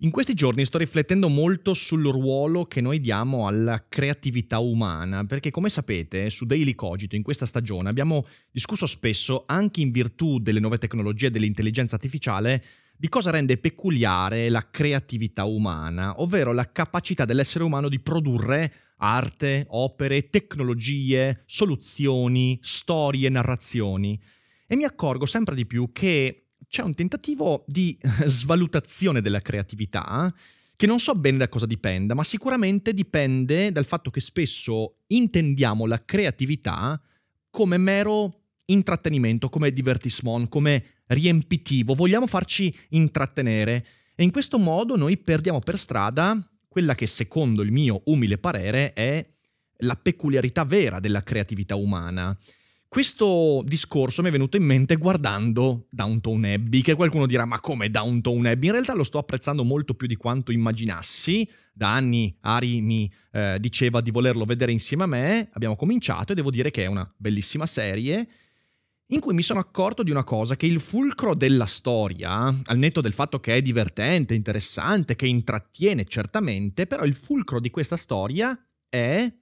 In questi giorni sto riflettendo molto sul ruolo che noi diamo alla creatività umana, perché come sapete su Daily Cogito in questa stagione abbiamo discusso spesso, anche in virtù delle nuove tecnologie dell'intelligenza artificiale, di cosa rende peculiare la creatività umana, ovvero la capacità dell'essere umano di produrre arte, opere, tecnologie, soluzioni, storie, narrazioni. E mi accorgo sempre di più che c'è un tentativo di svalutazione della creatività che non so bene da cosa dipenda, ma sicuramente dipende dal fatto che spesso intendiamo la creatività come mero intrattenimento, come divertissement, come riempitivo, vogliamo farci intrattenere e in questo modo noi perdiamo per strada quella che secondo il mio umile parere è la peculiarità vera della creatività umana. Questo discorso mi è venuto in mente guardando Downtown Abbey, che qualcuno dirà ma come Downtown Abbey? In realtà lo sto apprezzando molto più di quanto immaginassi. Da anni Ari mi eh, diceva di volerlo vedere insieme a me, abbiamo cominciato e devo dire che è una bellissima serie in cui mi sono accorto di una cosa, che il fulcro della storia, al netto del fatto che è divertente, interessante, che intrattiene certamente, però il fulcro di questa storia è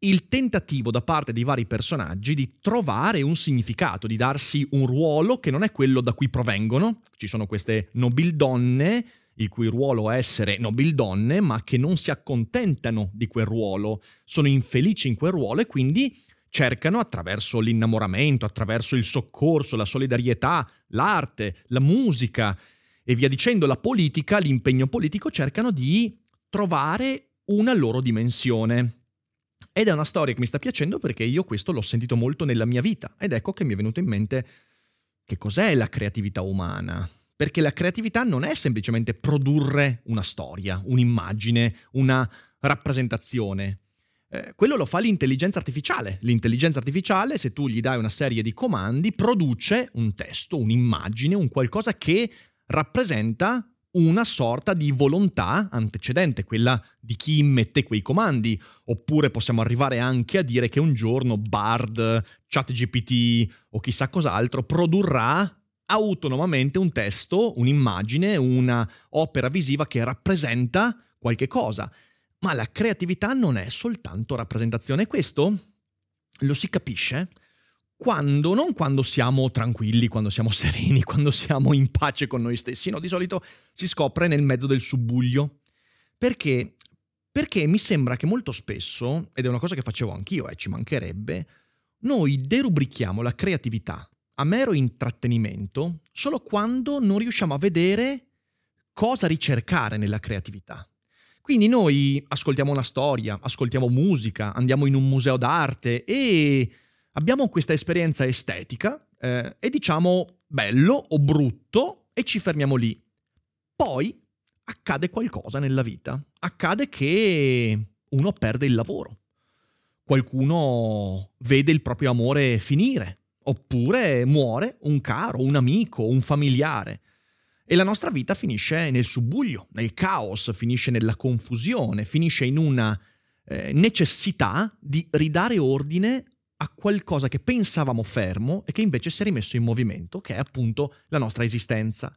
il tentativo da parte dei vari personaggi di trovare un significato, di darsi un ruolo che non è quello da cui provengono. Ci sono queste nobildonne, il cui ruolo è essere nobildonne, ma che non si accontentano di quel ruolo, sono infelici in quel ruolo e quindi cercano attraverso l'innamoramento, attraverso il soccorso, la solidarietà, l'arte, la musica e via dicendo, la politica, l'impegno politico, cercano di trovare una loro dimensione. Ed è una storia che mi sta piacendo perché io questo l'ho sentito molto nella mia vita ed ecco che mi è venuto in mente che cos'è la creatività umana. Perché la creatività non è semplicemente produrre una storia, un'immagine, una rappresentazione. Eh, quello lo fa l'intelligenza artificiale. L'intelligenza artificiale, se tu gli dai una serie di comandi, produce un testo, un'immagine, un qualcosa che rappresenta una sorta di volontà antecedente, quella di chi immette quei comandi. Oppure possiamo arrivare anche a dire che un giorno Bard, ChatGPT o chissà cos'altro produrrà autonomamente un testo, un'immagine, una opera visiva che rappresenta qualche cosa. Ma la creatività non è soltanto rappresentazione. Questo lo si capisce quando, non quando siamo tranquilli, quando siamo sereni, quando siamo in pace con noi stessi, no, di solito si scopre nel mezzo del subbuglio. Perché? Perché mi sembra che molto spesso, ed è una cosa che facevo anch'io e eh, ci mancherebbe, noi derubrichiamo la creatività a mero intrattenimento solo quando non riusciamo a vedere cosa ricercare nella creatività. Quindi noi ascoltiamo una storia, ascoltiamo musica, andiamo in un museo d'arte e abbiamo questa esperienza estetica eh, e diciamo bello o brutto e ci fermiamo lì. Poi accade qualcosa nella vita. Accade che uno perde il lavoro. Qualcuno vede il proprio amore finire. Oppure muore un caro, un amico, un familiare. E la nostra vita finisce nel subbuglio, nel caos, finisce nella confusione, finisce in una eh, necessità di ridare ordine a qualcosa che pensavamo fermo e che invece si è rimesso in movimento, che è appunto la nostra esistenza.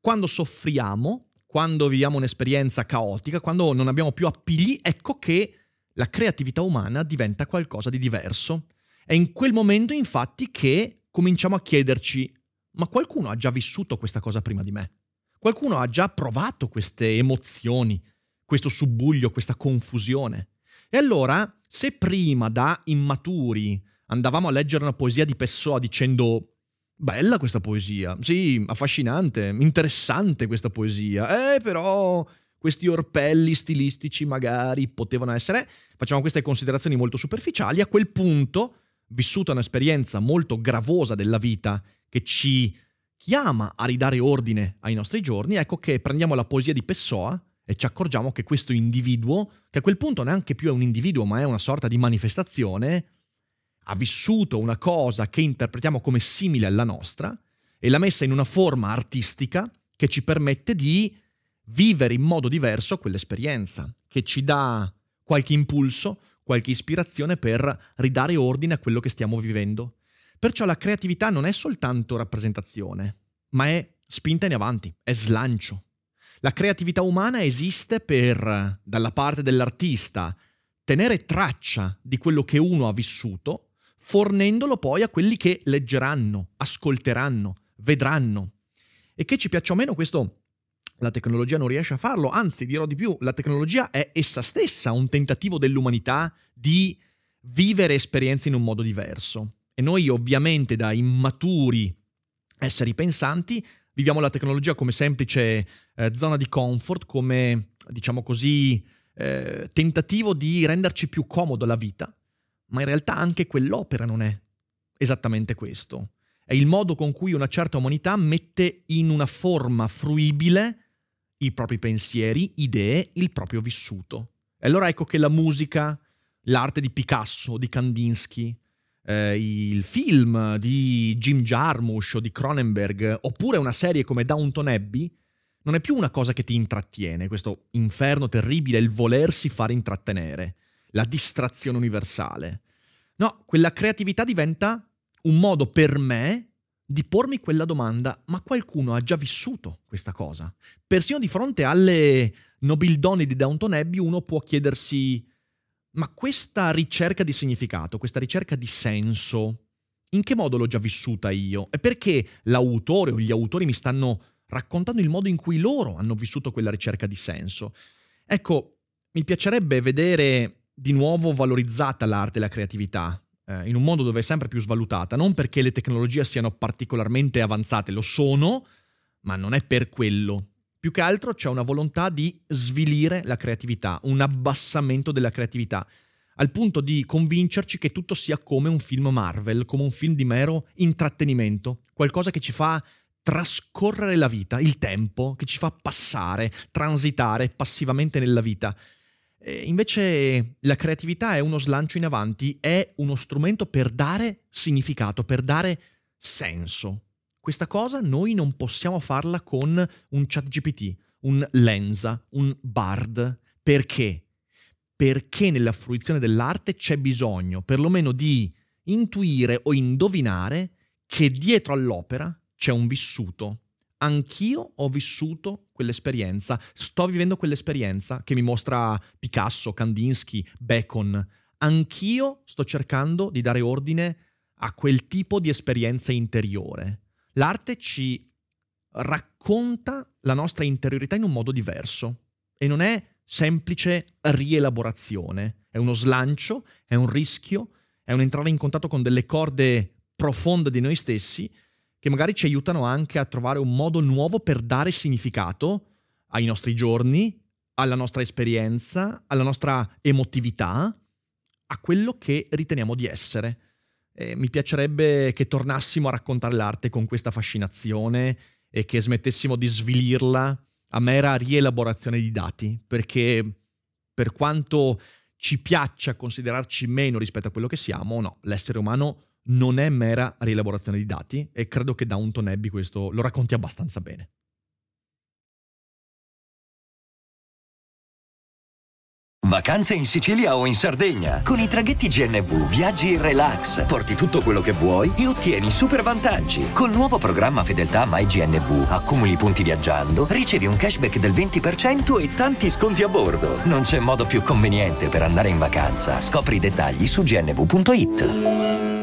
Quando soffriamo, quando viviamo un'esperienza caotica, quando non abbiamo più appigli, ecco che la creatività umana diventa qualcosa di diverso. È in quel momento infatti che cominciamo a chiederci, ma qualcuno ha già vissuto questa cosa prima di me? Qualcuno ha già provato queste emozioni, questo subbuglio, questa confusione? E allora, se prima da immaturi andavamo a leggere una poesia di Pessoa dicendo bella questa poesia, sì, affascinante, interessante questa poesia, eh però questi orpelli stilistici magari potevano essere, facciamo queste considerazioni molto superficiali, a quel punto, vissuta un'esperienza molto gravosa della vita che ci chiama a ridare ordine ai nostri giorni, ecco che prendiamo la poesia di Pessoa e ci accorgiamo che questo individuo, che a quel punto neanche più è un individuo ma è una sorta di manifestazione, ha vissuto una cosa che interpretiamo come simile alla nostra e l'ha messa in una forma artistica che ci permette di vivere in modo diverso quell'esperienza, che ci dà qualche impulso, qualche ispirazione per ridare ordine a quello che stiamo vivendo. Perciò la creatività non è soltanto rappresentazione, ma è spinta in avanti, è slancio. La creatività umana esiste per, dalla parte dell'artista, tenere traccia di quello che uno ha vissuto, fornendolo poi a quelli che leggeranno, ascolteranno, vedranno. E che ci piaccia o meno, questo la tecnologia non riesce a farlo, anzi dirò di più, la tecnologia è essa stessa un tentativo dell'umanità di vivere esperienze in un modo diverso. E noi ovviamente da immaturi esseri pensanti viviamo la tecnologia come semplice eh, zona di comfort, come diciamo così eh, tentativo di renderci più comodo la vita, ma in realtà anche quell'opera non è esattamente questo. È il modo con cui una certa umanità mette in una forma fruibile i propri pensieri, idee, il proprio vissuto. E allora ecco che la musica, l'arte di Picasso, di Kandinsky, eh, il film di Jim Jarmusch o di Cronenberg, oppure una serie come Downton Abbey, non è più una cosa che ti intrattiene, questo inferno terribile, il volersi fare intrattenere, la distrazione universale. No, quella creatività diventa un modo per me di pormi quella domanda, ma qualcuno ha già vissuto questa cosa? Persino di fronte alle nobildonne di Downton Abbey uno può chiedersi, ma questa ricerca di significato, questa ricerca di senso, in che modo l'ho già vissuta io? E perché l'autore o gli autori mi stanno raccontando il modo in cui loro hanno vissuto quella ricerca di senso? Ecco, mi piacerebbe vedere di nuovo valorizzata l'arte e la creatività, eh, in un mondo dove è sempre più svalutata, non perché le tecnologie siano particolarmente avanzate, lo sono, ma non è per quello. Più che altro c'è una volontà di svilire la creatività, un abbassamento della creatività, al punto di convincerci che tutto sia come un film Marvel, come un film di mero intrattenimento, qualcosa che ci fa trascorrere la vita, il tempo, che ci fa passare, transitare passivamente nella vita. Eh, invece la creatività è uno slancio in avanti, è uno strumento per dare significato, per dare senso. Questa cosa noi non possiamo farla con un chat GPT, un Lenza, un Bard. Perché? Perché nella fruizione dell'arte c'è bisogno perlomeno di intuire o indovinare che dietro all'opera c'è un vissuto, anch'io ho vissuto quell'esperienza, sto vivendo quell'esperienza che mi mostra Picasso, Kandinsky, Bacon. Anch'io sto cercando di dare ordine a quel tipo di esperienza interiore. L'arte ci racconta la nostra interiorità in un modo diverso e non è semplice rielaborazione, è uno slancio, è un rischio, è un entrare in contatto con delle corde profonde di noi stessi che magari ci aiutano anche a trovare un modo nuovo per dare significato ai nostri giorni, alla nostra esperienza, alla nostra emotività, a quello che riteniamo di essere. E mi piacerebbe che tornassimo a raccontare l'arte con questa fascinazione e che smettessimo di svilirla a mera rielaborazione di dati, perché per quanto ci piaccia considerarci meno rispetto a quello che siamo, no, l'essere umano non è mera rielaborazione di dati e credo che Downton Abbey questo lo racconti abbastanza bene. Vacanze in Sicilia o in Sardegna. Con i traghetti GNV viaggi in relax, porti tutto quello che vuoi e ottieni super vantaggi. Col nuovo programma Fedeltà MyGNV accumuli punti viaggiando, ricevi un cashback del 20% e tanti sconti a bordo. Non c'è modo più conveniente per andare in vacanza. Scopri i dettagli su gnv.it.